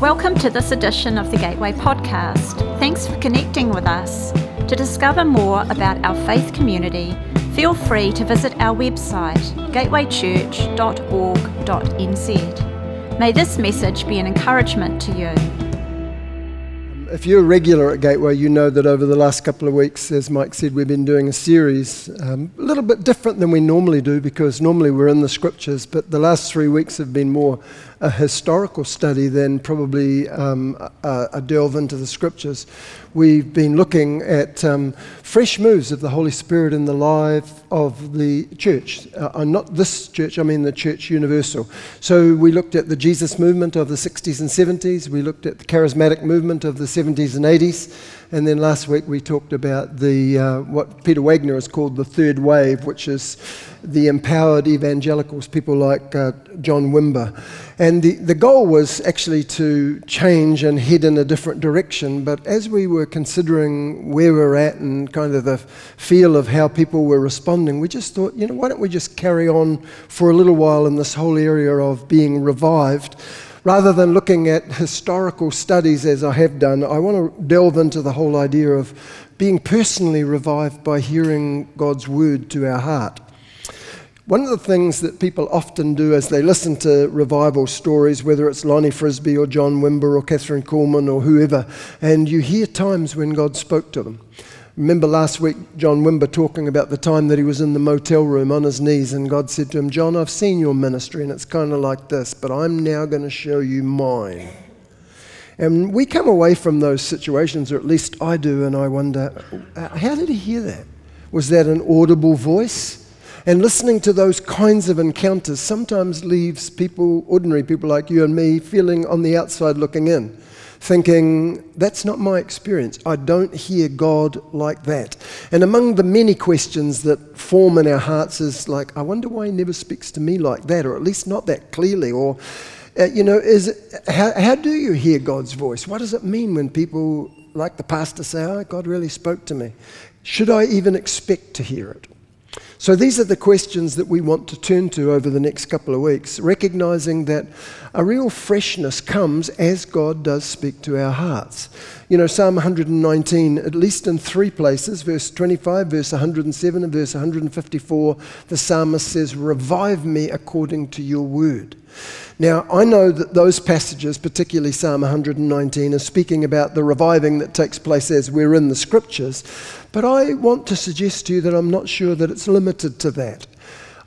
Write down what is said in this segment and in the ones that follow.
Welcome to this edition of the Gateway Podcast. Thanks for connecting with us. To discover more about our faith community, feel free to visit our website, gatewaychurch.org.nz. May this message be an encouragement to you. If you're a regular at Gateway, you know that over the last couple of weeks, as Mike said, we've been doing a series um, a little bit different than we normally do because normally we're in the scriptures, but the last three weeks have been more a historical study than probably um, a, a, delve into the scriptures. We've been looking at um, fresh moves of the Holy Spirit in the life of the church. Uh, not this church, I mean the church universal. So we looked at the Jesus movement of the 60s and 70s, we looked at the charismatic movement of the 70s and 80s. And then last week we talked about the, uh, what Peter Wagner has called the third wave, which is the empowered evangelicals, people like uh, John Wimber. And the, the goal was actually to change and head in a different direction. But as we were considering where we're at and kind of the feel of how people were responding, we just thought, you know, why don't we just carry on for a little while in this whole area of being revived? Rather than looking at historical studies as I have done, I want to delve into the whole idea of being personally revived by hearing God's word to our heart. One of the things that people often do as they listen to revival stories, whether it's Lonnie Frisbee or John Wimber or Kathryn Kuhlman or whoever, and you hear times when God spoke to them. Remember last week, John Wimber talking about the time that he was in the motel room on his knees, and God said to him, John, I've seen your ministry, and it's kind of like this, but I'm now going to show you mine. And we come away from those situations, or at least I do, and I wonder, uh, how did he hear that? Was that an audible voice? And listening to those kinds of encounters sometimes leaves people, ordinary people like you and me, feeling on the outside looking in, thinking, that's not my experience. I don't hear God like that. And among the many questions that form in our hearts is like, I wonder why He never speaks to me like that, or at least not that clearly, or uh, you know, is how, how do you hear God's voice? What does it mean when people, like the pastor, say, "Oh, God really spoke to me"? Should I even expect to hear it? So these are the questions that we want to turn to over the next couple of weeks, recognizing that a real freshness comes as God does speak to our hearts. You know, Psalm 119, at least in three places, verse 25, verse 107, and verse 154, the psalmist says, Revive me according to your word. Now, I know that those passages, particularly Psalm 119, are speaking about the reviving that takes place as we're in the scriptures, but I want to suggest to you that I'm not sure that it's limited to that.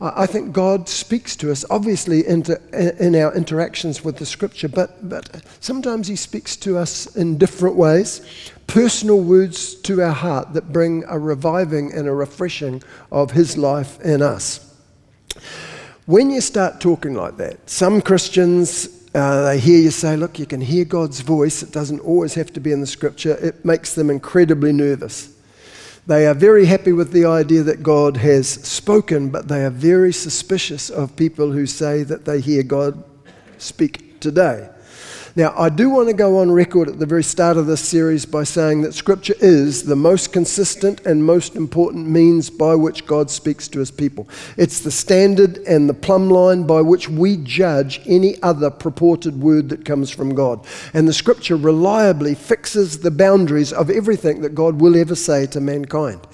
I think God speaks to us, obviously, in our interactions with the scripture, but, but sometimes He speaks to us in different ways, personal words to our heart that bring a reviving and a refreshing of His life in us. When you start talking like that, some Christians uh, they hear you say, Look, you can hear God's voice. It doesn't always have to be in the scripture. It makes them incredibly nervous. They are very happy with the idea that God has spoken, but they are very suspicious of people who say that they hear God speak today. Now, I do want to go on record at the very start of this series by saying that Scripture is the most consistent and most important means by which God speaks to His people. It's the standard and the plumb line by which we judge any other purported word that comes from God. And the Scripture reliably fixes the boundaries of everything that God will ever say to mankind.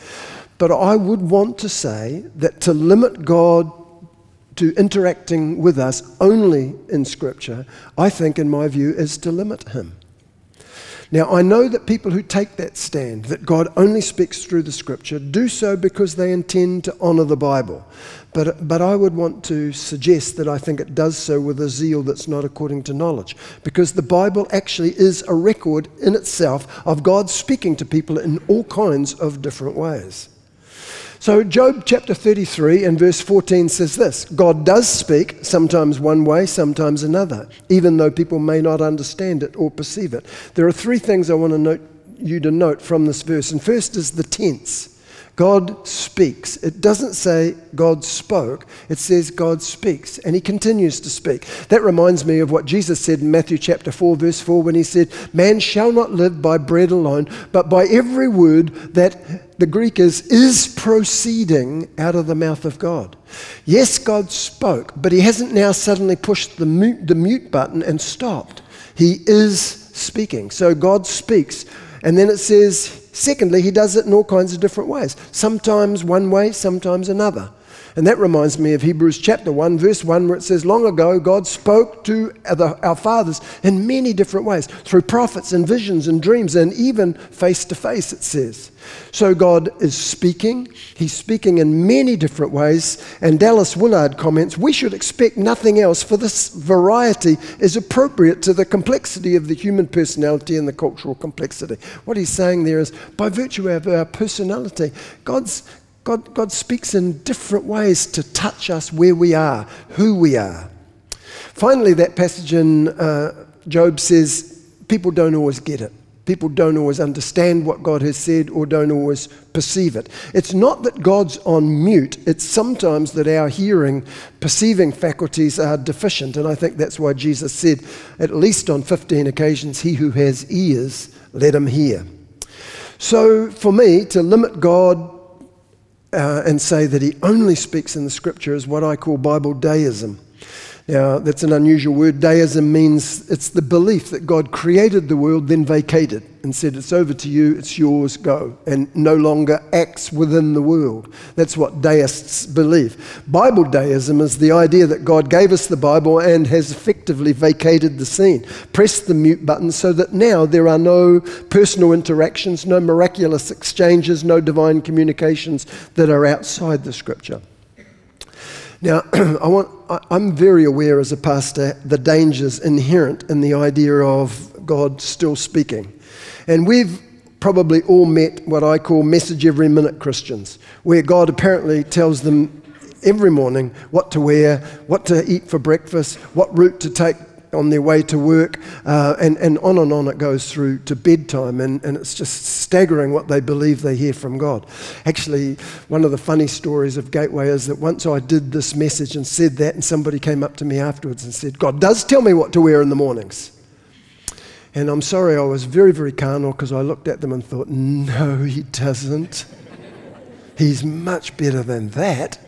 But I would want to say that to limit God to interacting with us only in Scripture, I think, in my view, is to limit Him. Now, I know that people who take that stand, that God only speaks through the Scripture, do so because they intend to honor the Bible. But, but I would want to suggest that I think it does so with a zeal that's not according to knowledge. Because the Bible actually is a record in itself of God speaking to people in all kinds of different ways. So, Job chapter 33 and verse 14 says this God does speak, sometimes one way, sometimes another, even though people may not understand it or perceive it. There are three things I want to note, you to note from this verse. And first is the tense. God speaks. It doesn't say God spoke, it says God speaks, and he continues to speak. That reminds me of what Jesus said in Matthew chapter 4, verse 4, when he said, Man shall not live by bread alone, but by every word that the Greek is, is proceeding out of the mouth of God. Yes, God spoke, but he hasn't now suddenly pushed the mute, the mute button and stopped. He is speaking. So God speaks. And then it says, secondly, He does it in all kinds of different ways. Sometimes one way, sometimes another. And that reminds me of Hebrews chapter 1, verse 1, where it says, Long ago, God spoke to our fathers in many different ways, through prophets and visions and dreams, and even face to face, it says. So God is speaking. He's speaking in many different ways. And Dallas Willard comments, We should expect nothing else, for this variety is appropriate to the complexity of the human personality and the cultural complexity. What he's saying there is, by virtue of our personality, God's God, God speaks in different ways to touch us where we are, who we are. Finally, that passage in uh, Job says people don't always get it. People don't always understand what God has said or don't always perceive it. It's not that God's on mute, it's sometimes that our hearing, perceiving faculties are deficient. And I think that's why Jesus said, at least on 15 occasions, He who has ears, let him hear. So for me, to limit God uh, and say that he only speaks in the scripture is what I call Bible deism. Now, that's an unusual word. Deism means it's the belief that God created the world, then vacated and said, It's over to you, it's yours, go, and no longer acts within the world. That's what deists believe. Bible deism is the idea that God gave us the Bible and has effectively vacated the scene, pressed the mute button so that now there are no personal interactions, no miraculous exchanges, no divine communications that are outside the scripture. Now, I want, I'm very aware as a pastor the dangers inherent in the idea of God still speaking. And we've probably all met what I call message every minute Christians, where God apparently tells them every morning what to wear, what to eat for breakfast, what route to take on their way to work, uh, and, and on and on it goes through to bedtime. And, and it's just staggering what they believe they hear from God. Actually, one of the funny stories of Gateway is that once I did this message and said that, and somebody came up to me afterwards and said, God does tell me what to wear in the mornings. And I'm sorry, I was very, very carnal because I looked at them and thought, no, he doesn't. He's much better than that.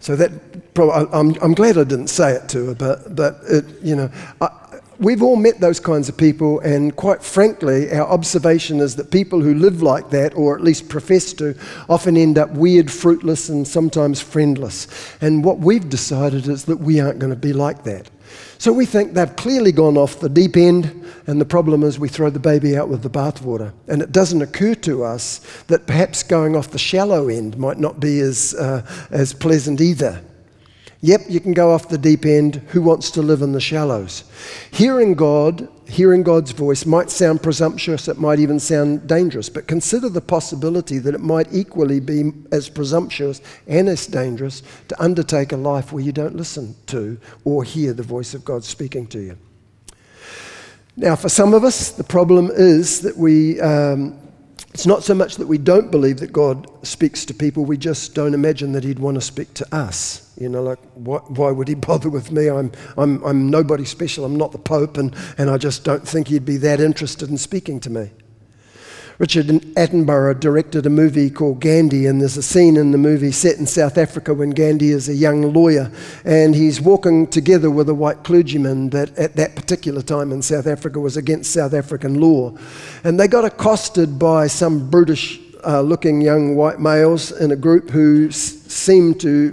So that I'm, I'm glad I didn't say it to her, but, but it, you know, I, we've all met those kinds of people, and quite frankly, our observation is that people who live like that, or at least profess to, often end up weird, fruitless, and sometimes friendless. And what we've decided is that we aren't going to be like that. So we think they've clearly gone off the deep end, and the problem is we throw the baby out with the bathwater. And it doesn't occur to us that perhaps going off the shallow end might not be as, uh, as pleasant either. Yep, you can go off the deep end. Who wants to live in the shallows? Hearing God, hearing God's voice might sound presumptuous, it might even sound dangerous, but consider the possibility that it might equally be as presumptuous and as dangerous to undertake a life where you don't listen to or hear the voice of God speaking to you. Now, for some of us, the problem is that we. Um, it's not so much that we don't believe that God speaks to people, we just don't imagine that He'd want to speak to us. You know, like, why, would He bother with me? I'm, I'm, I'm nobody special, I'm not the Pope, and, and I just don't think He'd be that interested in speaking to me. Richard Attenborough directed a movie called Gandhi, and there's a scene in the movie set in South Africa when Gandhi is a young lawyer and he's walking together with a white clergyman that at that particular time in South Africa was against South African law. And they got accosted by some brutish uh, looking young white males in a group who s- seemed to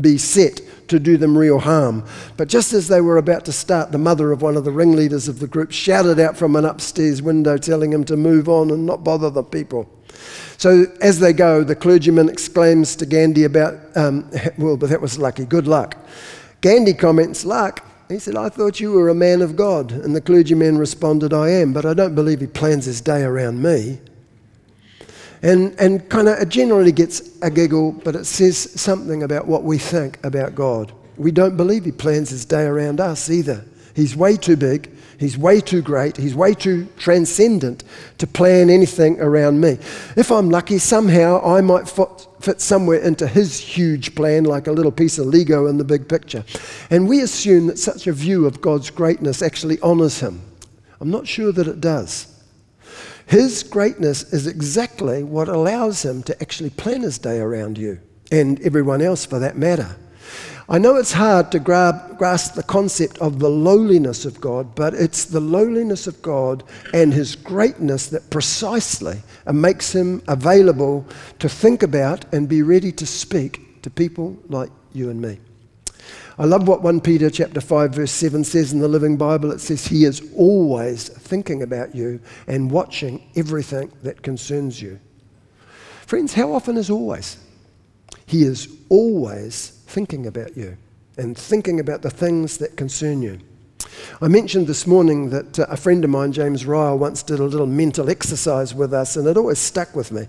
be set to do them real harm. But just as they were about to start, the mother of one of the ringleaders of the group shouted out from an upstairs window, telling him to move on and not bother the people. So as they go, the clergyman exclaims to Gandhi about, um, well, but that was lucky, good luck. Gandhi comments, luck. He said, I thought you were a man of God. And the clergyman responded, I am, but I don't believe he plans his day around me and, and kind of it generally gets a giggle, but it says something about what we think about God. We don't believe He plans His day around us either. He's way too big, He's way too great, He's way too transcendent to plan anything around me. If I'm lucky, somehow I might fit, fit somewhere into His huge plan like a little piece of Lego in the big picture. And we assume that such a view of God's greatness actually honors Him. I'm not sure that it does. His greatness is exactly what allows him to actually plan his day around you and everyone else for that matter. I know it's hard to grab, grasp the concept of the lowliness of God, but it's the lowliness of God and His greatness that precisely makes Him available to think about and be ready to speak to people like you and me. I love what 1 Peter chapter 5 verse 7 says in the Living Bible. It says he is always thinking about you and watching everything that concerns you. Friends, how often is always? He is always thinking about you and thinking about the things that concern you. I mentioned this morning that uh, a friend of mine, James Ryle, once did a little mental exercise with us, and it always stuck with me.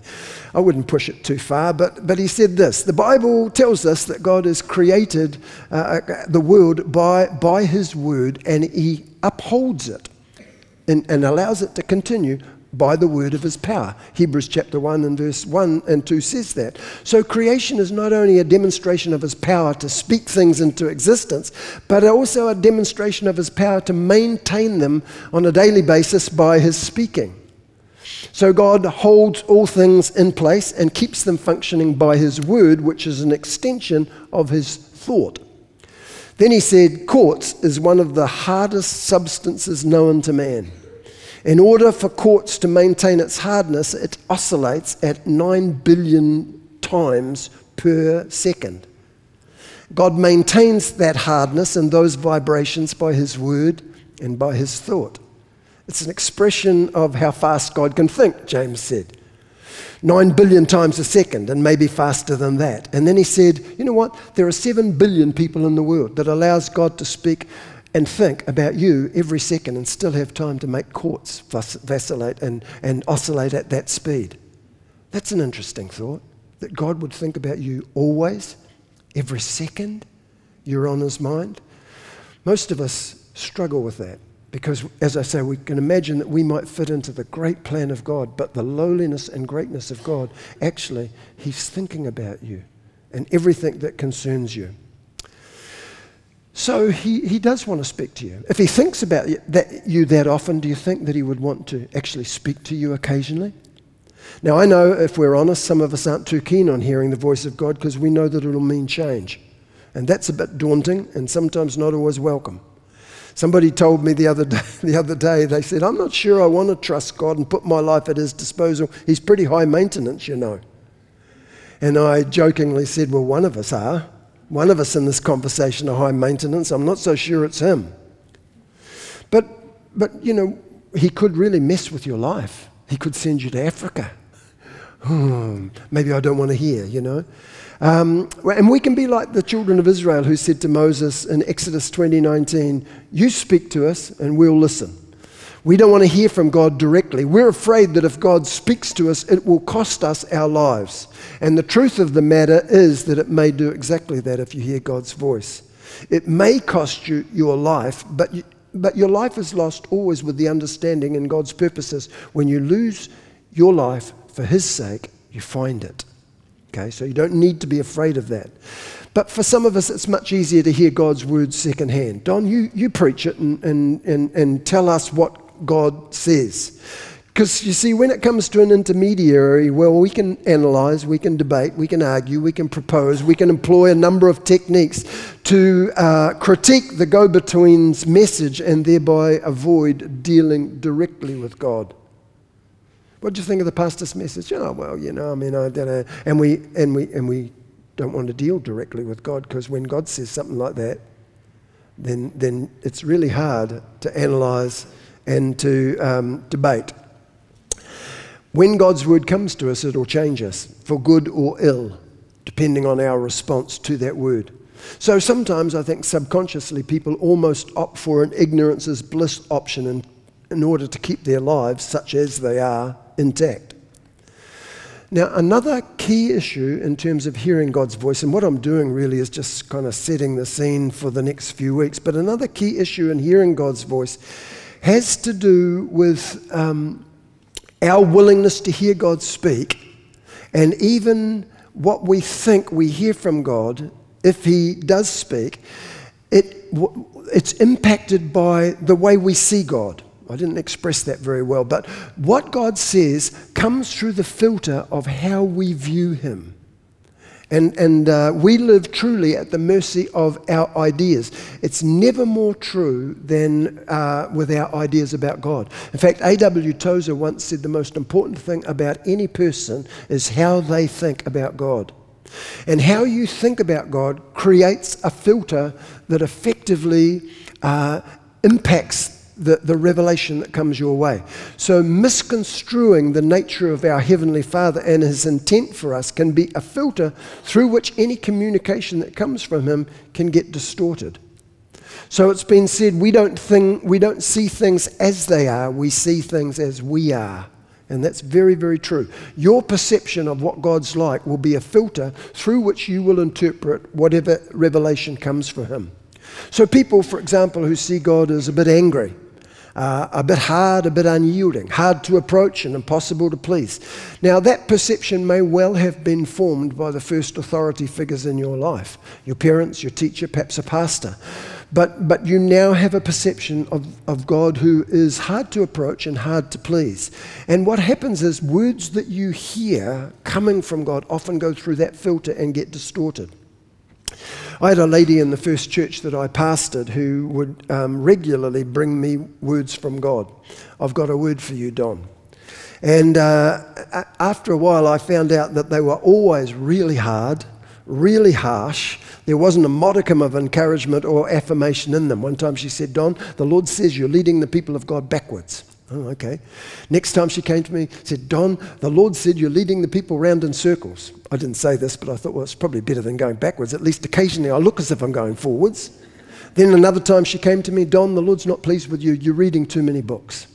I wouldn't push it too far, but, but he said this The Bible tells us that God has created uh, uh the world by, by his word, and he upholds it and, and allows it to continue by the word of his power. Hebrews chapter 1 and verse 1 and 2 says that. So creation is not only a demonstration of his power to speak things into existence, but also a demonstration of his power to maintain them on a daily basis by his speaking. So God holds all things in place and keeps them functioning by his word, which is an extension of his thought. Then he said, Quartz is one of the hardest substances known to man. In order for quartz to maintain its hardness, it oscillates at 9 billion times per second. God maintains that hardness and those vibrations by His word and by His thought. It's an expression of how fast God can think, James said. Nine billion times a second, and maybe faster than that. And then he said, You know what? There are seven billion people in the world that allows God to speak and think about you every second and still have time to make quartz vacillate and, and oscillate at that speed. That's an interesting thought that God would think about you always, every second you're on his mind. Most of us struggle with that because, as I say, we can imagine that we might fit into the great plan of God, but the lowliness and greatness of God, actually, he's thinking about you and everything that concerns you. So he, he does want to speak to you. If he thinks about you that, you that often, do you think that he would want to actually speak to you occasionally? Now, I know if we're honest, some of us aren't too keen on hearing the voice of God because we know that it'll mean change. And that's a bit daunting and sometimes not always welcome. Somebody told me the other, day, the other day, they said, I'm not sure I want to trust God and put my life at his disposal. He's pretty high maintenance, you know. And I jokingly said, Well, one of us are. One of us in this conversation are high maintenance. I'm not so sure it's him. But, but you know, he could really mess with your life. He could send you to Africa. Hmm, maybe I don't want to hear, you know. Um, and we can be like the children of Israel who said to Moses in Exodus 20:19, "You speak to us and we'll listen." We don't want to hear from God directly. We're afraid that if God speaks to us, it will cost us our lives. And the truth of the matter is that it may do exactly that if you hear God's voice. It may cost you your life, but, you, but your life is lost always with the understanding in God's purposes. When you lose your life for His sake, you find it. Okay, so you don't need to be afraid of that. But for some of us, it's much easier to hear God's words secondhand. Don, you, you preach it and, and, and, and tell us what God says. Because you see, when it comes to an intermediary, well, we can analyze, we can debate, we can argue, we can propose, we can employ a number of techniques to uh, critique the go between's message and thereby avoid dealing directly with God. What do you think of the pastor's message? Oh, well, you know, I mean, I don't know. And we, and we, and we don't want to deal directly with God because when God says something like that, then, then it's really hard to analyze and to um, debate. When God's word comes to us, it'll change us for good or ill, depending on our response to that word. So sometimes I think subconsciously people almost opt for an ignorance is bliss option in, in order to keep their lives, such as they are, intact. Now, another key issue in terms of hearing God's voice, and what I'm doing really is just kind of setting the scene for the next few weeks, but another key issue in hearing God's voice has to do with um, our willingness to hear God speak and even what we think we hear from God, if He does speak, it, it's impacted by the way we see God. I didn't express that very well, but what God says comes through the filter of how we view Him. And, and uh, we live truly at the mercy of our ideas. It's never more true than uh, with our ideas about God. In fact, A.W. Tozer once said the most important thing about any person is how they think about God. And how you think about God creates a filter that effectively uh, impacts the, the revelation that comes your way. So, misconstruing the nature of our Heavenly Father and His intent for us can be a filter through which any communication that comes from Him can get distorted. So, it's been said we don't, think, we don't see things as they are, we see things as we are. And that's very, very true. Your perception of what God's like will be a filter through which you will interpret whatever revelation comes for Him. So, people, for example, who see God as a bit angry, uh, a bit hard, a bit unyielding, hard to approach, and impossible to please. Now, that perception may well have been formed by the first authority figures in your life your parents, your teacher, perhaps a pastor. But, but you now have a perception of, of God who is hard to approach and hard to please. And what happens is words that you hear coming from God often go through that filter and get distorted. I had a lady in the first church that I pastored who would um, regularly bring me words from God. I've got a word for you, Don. And uh, after a while, I found out that they were always really hard, really harsh. There wasn't a modicum of encouragement or affirmation in them. One time she said, Don, the Lord says you're leading the people of God backwards. Oh, okay. Next time she came to me, said, Don, the Lord said you're leading the people round in circles. I didn't say this, but I thought, well, it's probably better than going backwards. At least occasionally I look as if I'm going forwards. Then another time she came to me, Don, the Lord's not pleased with you. You're reading too many books.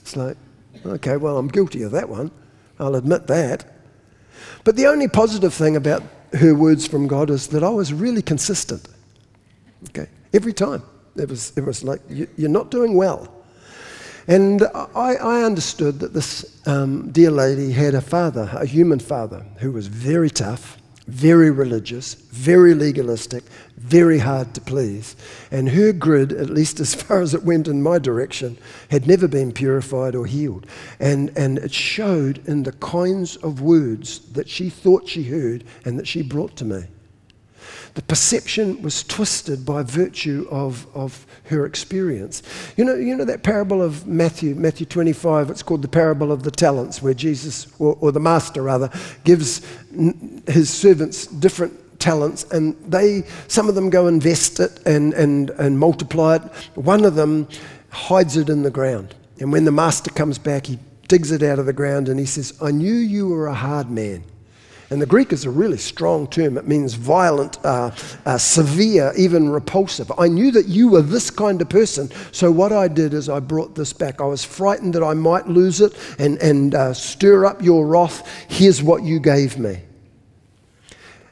It's like, okay, well, I'm guilty of that one. I'll admit that. But the only positive thing about her words from God is that I was really consistent. Okay, every time. It was, it was like, you're not doing well. And I, I understood that this um, dear lady had a father, a human father, who was very tough, very religious, very legalistic, very hard to please. And her grid, at least as far as it went in my direction, had never been purified or healed. And, and it showed in the kinds of words that she thought she heard and that she brought to me. The perception was twisted by virtue of, of her experience. You know, you know that parable of Matthew, Matthew 25, it's called the parable of the talents, where Jesus, or, or the master rather, gives his servants different talents and they some of them go invest it and, and, and multiply it one of them hides it in the ground and when the master comes back he digs it out of the ground and he says i knew you were a hard man and the Greek is a really strong term. It means violent, uh, uh, severe, even repulsive. I knew that you were this kind of person. So what I did is I brought this back. I was frightened that I might lose it and, and uh, stir up your wrath. Here's what you gave me.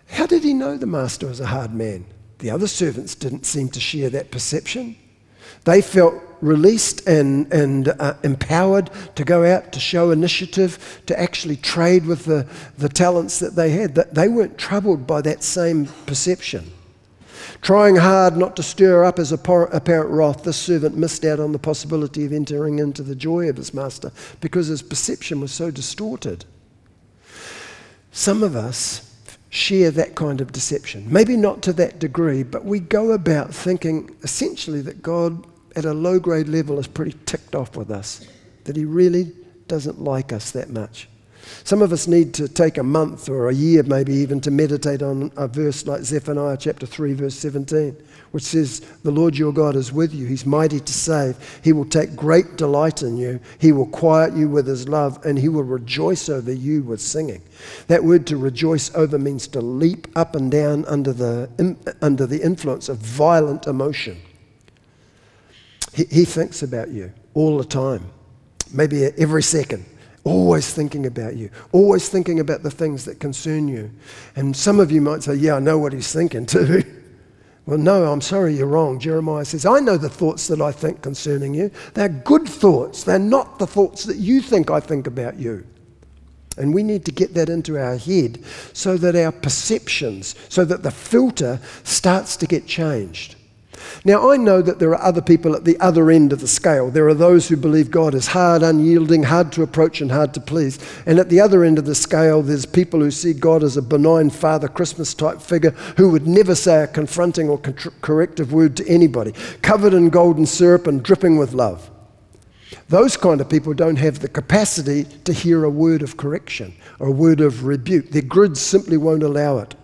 How did he know the master was a hard man? The other servants didn't seem to share that perception. They felt released and, and uh, empowered to go out to show initiative, to actually trade with the, the talents that they had. That they weren't troubled by that same perception. Trying hard not to stir up his apparent wrath, this servant missed out on the possibility of entering into the joy of his master because his perception was so distorted. Some of us share that kind of deception. Maybe not to that degree, but we go about thinking essentially that God at a low grade level is pretty ticked off with us, that he really doesn't like us that much. Some of us need to take a month or a year, maybe even, to meditate on a verse like Zephaniah chapter 3, verse 17, which says, The Lord your God is with you. He's mighty to save. He will take great delight in you. He will quiet you with his love, and he will rejoice over you with singing. That word to rejoice over means to leap up and down under the, under the influence of violent emotion. He, he thinks about you all the time, maybe every second always thinking about you, always thinking about the things that concern you. And some of you might say, Yeah, I know what he's thinking too. well, no, I'm sorry, you're wrong. Jeremiah says, I know the thoughts that I think concerning you. They're good thoughts, they're not the thoughts that you think I think about you. And we need to get that into our head so that our perceptions, so that the filter starts to get changed. Now, I know that there are other people at the other end of the scale. There are those who believe God is hard, unyielding, hard to approach, and hard to please. And at the other end of the scale, there's people who see God as a benign Father Christmas type figure who would never say a confronting or corrective word to anybody, covered in golden syrup and dripping with love. Those kind of people don't have the capacity to hear a word of correction or a word of rebuke. Their grids simply won't allow it.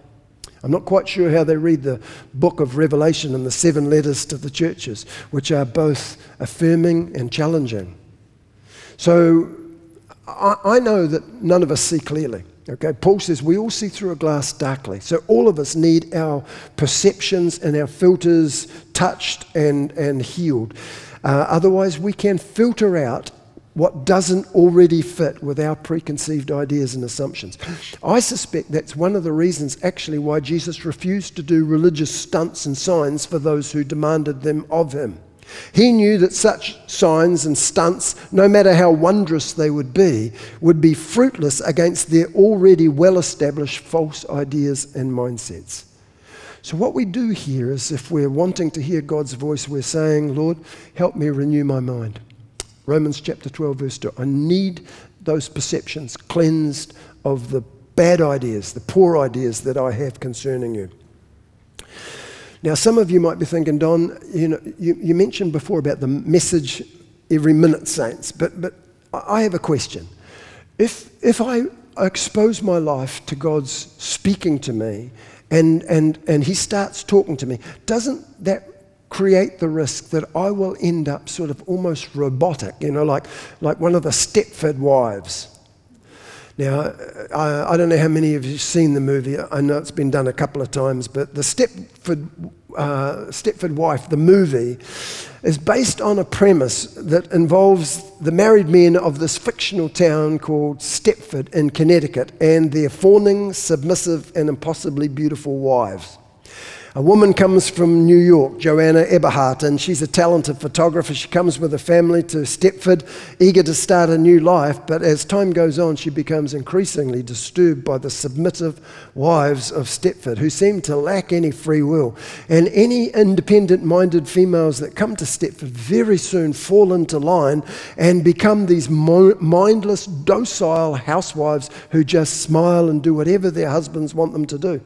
I'm not quite sure how they read the book of Revelation and the seven letters to the churches, which are both affirming and challenging. So I, I know that none of us see clearly. Okay, Paul says we all see through a glass darkly. So all of us need our perceptions and our filters touched and, and healed. Uh, otherwise, we can filter out what doesn't already fit with our preconceived ideas and assumptions. I suspect that's one of the reasons, actually, why Jesus refused to do religious stunts and signs for those who demanded them of him. He knew that such signs and stunts, no matter how wondrous they would be, would be fruitless against their already well established false ideas and mindsets. So, what we do here is if we're wanting to hear God's voice, we're saying, Lord, help me renew my mind. Romans chapter 12, verse 2. I need those perceptions cleansed of the bad ideas, the poor ideas that I have concerning you. Now, some of you might be thinking, Don, you, know, you, you mentioned before about the message every minute, saints, but, but I have a question. If, if I expose my life to God's speaking to me and, and, and He starts talking to me, doesn't that create the risk that I will end up sort of almost robotic, you know, like, like one of the Stepford wives. Now, I, I, don't know how many of you have seen the movie. I know it's been done a couple of times, but the Stepford, uh, Stepford Wife, the movie, is based on a premise that involves the married men of this fictional town called Stepford in Connecticut and their fawning, submissive, and impossibly beautiful wives. A woman comes from New York, Joanna Eberhart, and she's a talented photographer. She comes with a family to Stepford, eager to start a new life, but as time goes on, she becomes increasingly disturbed by the submissive wives of Stepford, who seem to lack any free will. And any independent minded females that come to Stepford very soon fall into line and become these mindless, docile housewives who just smile and do whatever their husbands want them to do.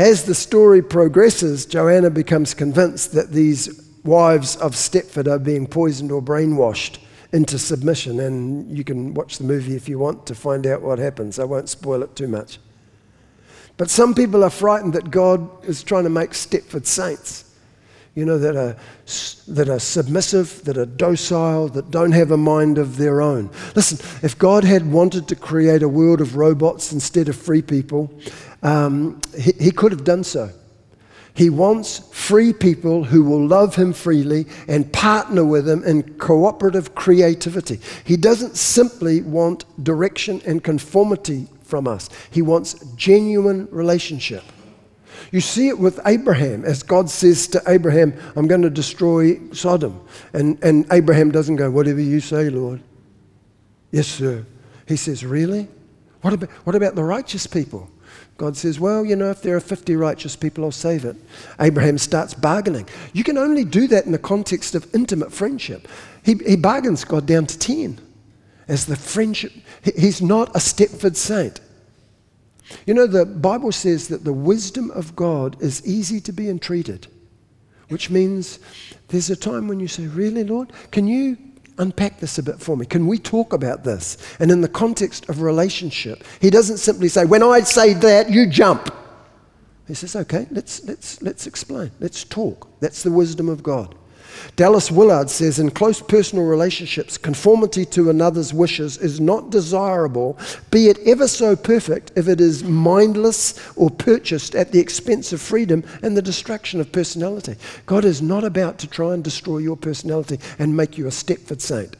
As the story progresses, Joanna becomes convinced that these wives of Stepford are being poisoned or brainwashed into submission. And you can watch the movie if you want to find out what happens. I won't spoil it too much. But some people are frightened that God is trying to make Stepford saints. You know, that are, that are submissive, that are docile, that don't have a mind of their own. Listen, if God had wanted to create a world of robots instead of free people, um, he, he could have done so. He wants free people who will love him freely and partner with him in cooperative creativity. He doesn't simply want direction and conformity from us, he wants genuine relationship. You see it with Abraham, as God says to Abraham, I'm going to destroy Sodom. And, and Abraham doesn't go, Whatever you say, Lord. Yes, sir. He says, Really? What about, what about the righteous people? God says, Well, you know, if there are 50 righteous people, I'll save it. Abraham starts bargaining. You can only do that in the context of intimate friendship. He, he bargains God down to 10 as the friendship. He's not a Stepford saint. You know, the Bible says that the wisdom of God is easy to be entreated, which means there's a time when you say, Really, Lord? Can you unpack this a bit for me. Can we talk about this? And in the context of relationship, he doesn't simply say, when I say that, you jump. He says, okay, let's, let's, let's explain. Let's talk. That's the wisdom of God. Dallas Willard says in close personal relationships, conformity to another's wishes is not desirable, be it ever so perfect, if it is mindless or purchased at the expense of freedom and the destruction of personality. God is not about to try and destroy your personality and make you a Stepford saint.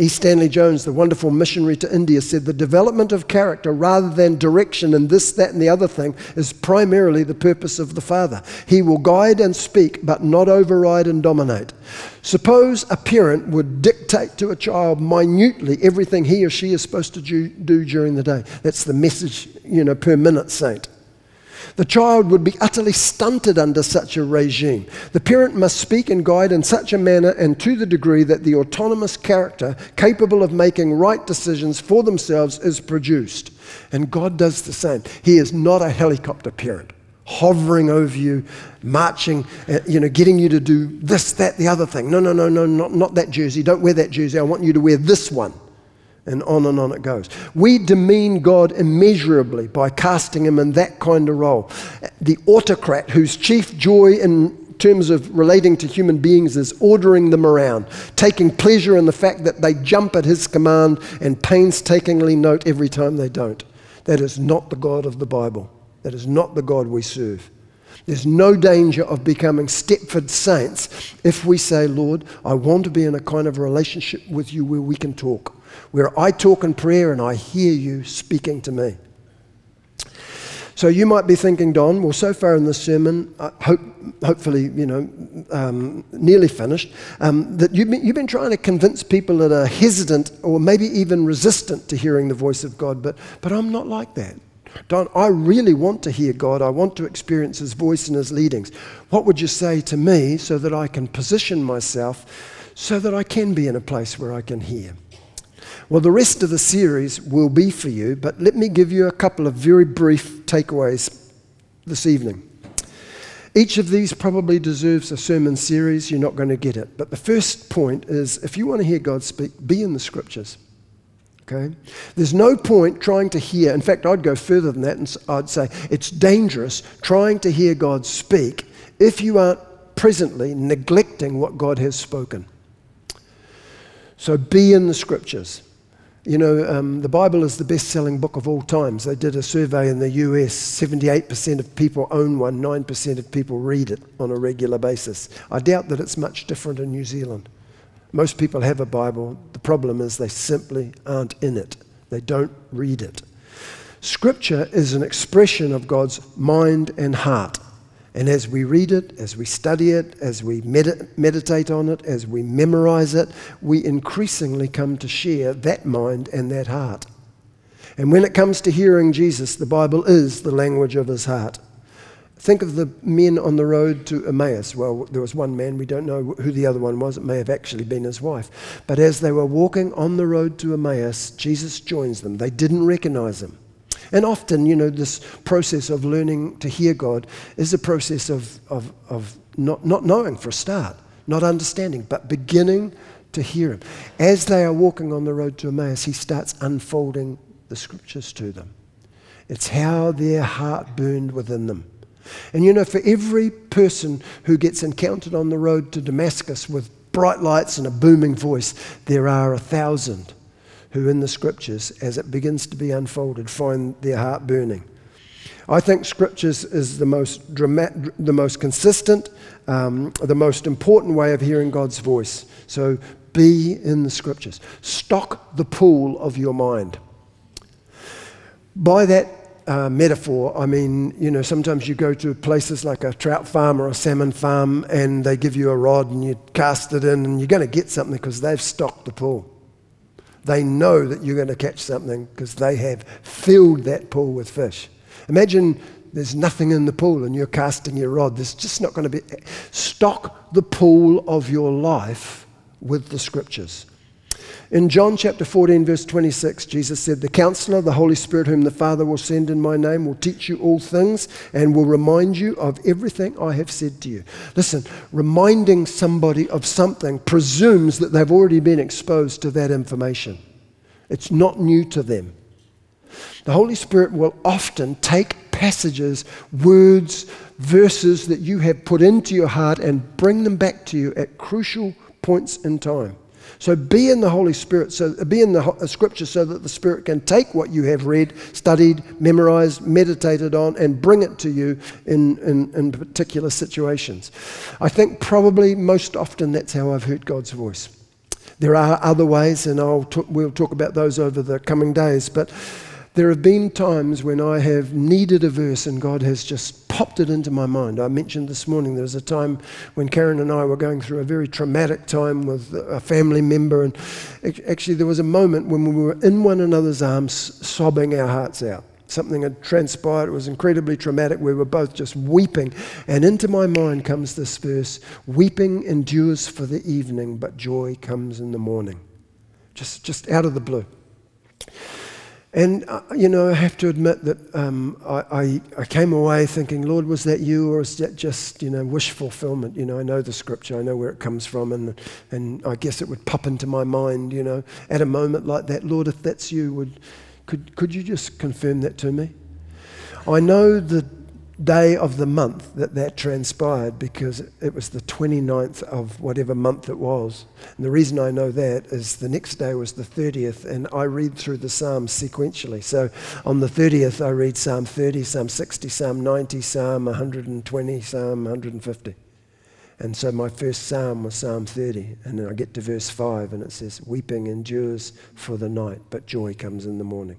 E. Stanley Jones, the wonderful missionary to India, said the development of character rather than direction and this, that, and the other thing is primarily the purpose of the Father. He will guide and speak, but not override and dominate. Suppose a parent would dictate to a child minutely everything he or she is supposed to do during the day. That's the message, you know, per minute saint. The child would be utterly stunted under such a regime. The parent must speak and guide in such a manner and to the degree that the autonomous character capable of making right decisions for themselves is produced. And God does the same. He is not a helicopter parent hovering over you, marching, uh, you know, getting you to do this, that, the other thing. No, no, no, no, not, not that jersey. Don't wear that jersey. I want you to wear this one. And on and on it goes. We demean God immeasurably by casting him in that kind of role. The autocrat whose chief joy in terms of relating to human beings is ordering them around, taking pleasure in the fact that they jump at his command and painstakingly note every time they don't. That is not the God of the Bible. That is not the God we serve. There's no danger of becoming Stepford saints if we say, Lord, I want to be in a kind of relationship with you where we can talk, where I talk in prayer and I hear you speaking to me. So you might be thinking, Don, well, so far in this sermon, I hope, hopefully, you know, um, nearly finished, um, that you've been, you've been trying to convince people that are hesitant or maybe even resistant to hearing the voice of God, but, but I'm not like that. Don, I really want to hear God. I want to experience His voice and His leadings. What would you say to me so that I can position myself so that I can be in a place where I can hear? Well, the rest of the series will be for you, but let me give you a couple of very brief takeaways this evening. Each of these probably deserves a sermon series. You're not going to get it. But the first point is if you want to hear God speak, be in the scriptures. Okay? There's no point trying to hear. In fact, I'd go further than that and I'd say it's dangerous trying to hear God speak if you aren't presently neglecting what God has spoken. So be in the scriptures. You know, um, the Bible is the best selling book of all times. They did a survey in the US 78% of people own one, 9% of people read it on a regular basis. I doubt that it's much different in New Zealand. Most people have a Bible. The problem is they simply aren't in it, they don't read it. Scripture is an expression of God's mind and heart. And as we read it, as we study it, as we med- meditate on it, as we memorize it, we increasingly come to share that mind and that heart. And when it comes to hearing Jesus, the Bible is the language of his heart. Think of the men on the road to Emmaus. Well, there was one man, we don't know who the other one was. It may have actually been his wife. But as they were walking on the road to Emmaus, Jesus joins them. They didn't recognize him. And often, you know, this process of learning to hear God is a process of, of, of not, not knowing for a start, not understanding, but beginning to hear Him. As they are walking on the road to Emmaus, He starts unfolding the scriptures to them. It's how their heart burned within them. And you know, for every person who gets encountered on the road to Damascus with bright lights and a booming voice, there are a thousand who, in the scriptures, as it begins to be unfolded, find their heart burning. I think scriptures is the most, dramatic, the most consistent, um, the most important way of hearing God's voice. So be in the scriptures. Stock the pool of your mind. By that uh, metaphor, I mean, you know, sometimes you go to places like a trout farm or a salmon farm and they give you a rod and you cast it in and you're going to get something because they've stocked the pool. They know that you're going to catch something because they have filled that pool with fish. Imagine there's nothing in the pool and you're casting your rod. There's just not going to be. Stock the pool of your life with the scriptures. In John chapter 14, verse 26, Jesus said, The counselor, the Holy Spirit, whom the Father will send in my name, will teach you all things and will remind you of everything I have said to you. Listen, reminding somebody of something presumes that they've already been exposed to that information, it's not new to them. The Holy Spirit will often take passages, words, verses that you have put into your heart and bring them back to you at crucial points in time. So be in the Holy Spirit, so be in the uh, Scripture, so that the Spirit can take what you have read, studied, memorized, meditated on, and bring it to you in, in, in particular situations. I think probably most often that's how I've heard God's voice. There are other ways, and I'll talk, we'll talk about those over the coming days, but there have been times when I have needed a verse and God has just popped it into my mind. I mentioned this morning there was a time when Karen and I were going through a very traumatic time with a family member, and actually there was a moment when we were in one another's arms, sobbing our hearts out. Something had transpired. It was incredibly traumatic. We were both just weeping. And into my mind comes this verse Weeping endures for the evening, but joy comes in the morning. Just, just out of the blue. And, uh, you know, I have to admit that um, I, I, I, came away thinking, Lord, was that you or is that just, you know, wish fulfillment? You know, I know the scripture, I know where it comes from, and, and I guess it would pop into my mind, you know, at a moment like that. Lord, if that's you, would, could, could you just confirm that to me? I know the day of the month that that transpired because it was the 29th of whatever month it was. And the reason I know that is the next day was the 30th, and I read through the Psalms sequentially. So on the 30th, I read Psalm 30, Psalm 60, Psalm 90, Psalm 120, Psalm 150. And so my first psalm was Psalm 30. And then I get to verse 5 and it says, Weeping endures for the night, but joy comes in the morning.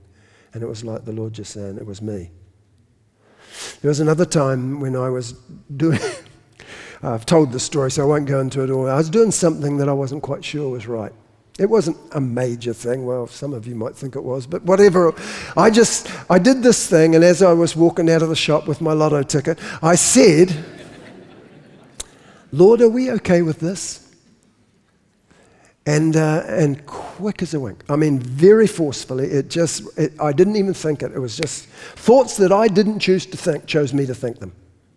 And it was like the Lord just saying, It was me. There was another time when I was doing, I've told the story, so I won't go into it all. I was doing something that I wasn't quite sure was right. It wasn't a major thing. Well, some of you might think it was, but whatever. I just, I did this thing, and as I was walking out of the shop with my lotto ticket, I said, Lord, are we okay with this? And, uh, and quick as a wink. I mean, very forcefully. It just, it, I didn't even think it. It was just thoughts that I didn't choose to think, chose me to think them.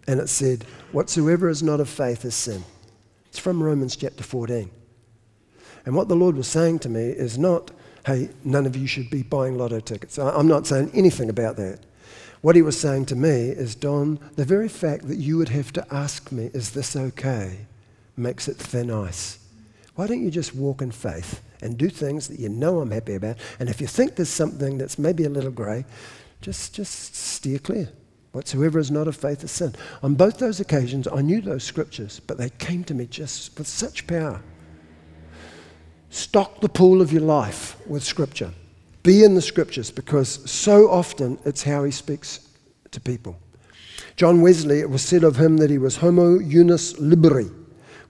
And it said, Whatsoever is not of faith is sin. It's from Romans chapter 14. And what the Lord was saying to me is not, hey, none of you should be buying lotto tickets. I'm not saying anything about that. What he was saying to me is, Don, the very fact that you would have to ask me, is this okay, makes it thin ice. Why don't you just walk in faith and do things that you know I'm happy about? And if you think there's something that's maybe a little grey, just, just steer clear. Whatsoever is not of faith is sin. On both those occasions, I knew those scriptures, but they came to me just with such power. Stock the pool of your life with scripture. Be in the scriptures because so often it's how he speaks to people. John Wesley, it was said of him that he was homo unus libri,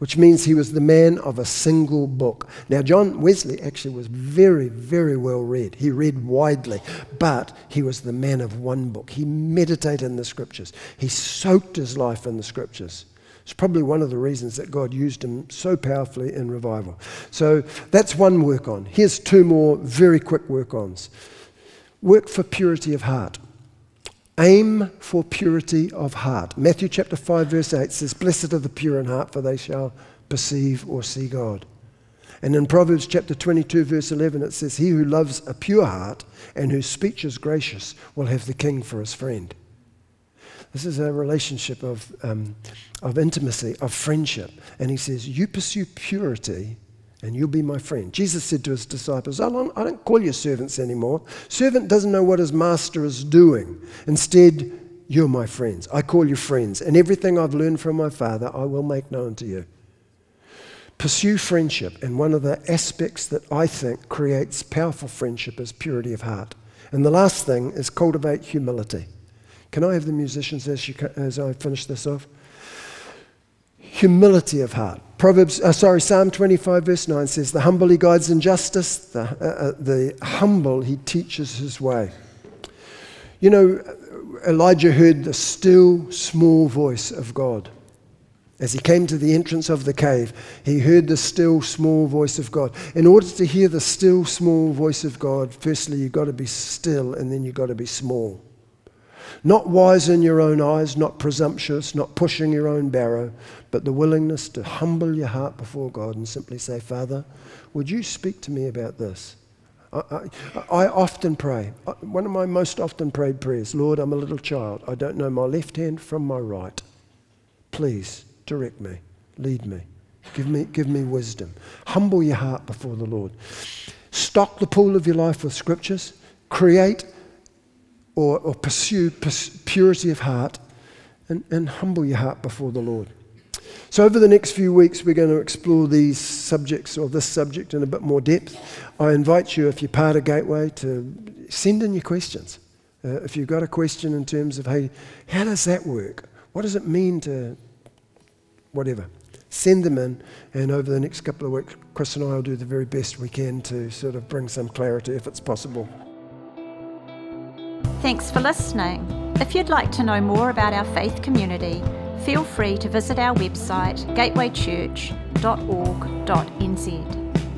which means he was the man of a single book. Now, John Wesley actually was very, very well read. He read widely, but he was the man of one book. He meditated in the scriptures, he soaked his life in the scriptures. It's probably one of the reasons that God used him so powerfully in revival. So that's one work on. Here's two more very quick work ons. Work for purity of heart. Aim for purity of heart. Matthew chapter 5, verse 8 says, Blessed are the pure in heart, for they shall perceive or see God. And in Proverbs chapter 22, verse 11, it says, He who loves a pure heart and whose speech is gracious will have the king for his friend. This is a relationship of, um, of intimacy, of friendship. And he says, You pursue purity and you'll be my friend. Jesus said to his disciples, I don't, I don't call you servants anymore. Servant doesn't know what his master is doing. Instead, you're my friends. I call you friends. And everything I've learned from my Father, I will make known to you. Pursue friendship. And one of the aspects that I think creates powerful friendship is purity of heart. And the last thing is cultivate humility. Can I have the musicians as, you, as I finish this off? Humility of heart. Proverbs, uh, sorry, Psalm 25, verse 9 says, The humble he guides in justice, the, uh, uh, the humble he teaches his way. You know, Elijah heard the still, small voice of God. As he came to the entrance of the cave, he heard the still, small voice of God. In order to hear the still, small voice of God, firstly, you've got to be still and then you've got to be small. Not wise in your own eyes, not presumptuous, not pushing your own barrow, but the willingness to humble your heart before God and simply say, Father, would you speak to me about this? I, I, I, often pray, one of my most often prayed prayers, Lord, I'm a little child. I don't know my left hand from my right. Please direct me, lead me, give me, give me wisdom. Humble your heart before the Lord. Stock the pool of your life with scriptures. Create or, or pursue purity of heart and, and humble your heart before the Lord. So, over the next few weeks, we're going to explore these subjects or this subject in a bit more depth. I invite you, if you're part of Gateway, to send in your questions. Uh, if you've got a question in terms of, hey, how does that work? What does it mean to whatever? Send them in, and over the next couple of weeks, Chris and I will do the very best we can to sort of bring some clarity if it's possible. Thanks for listening. If you'd like to know more about our faith community, feel free to visit our website gatewaychurch.org.nz.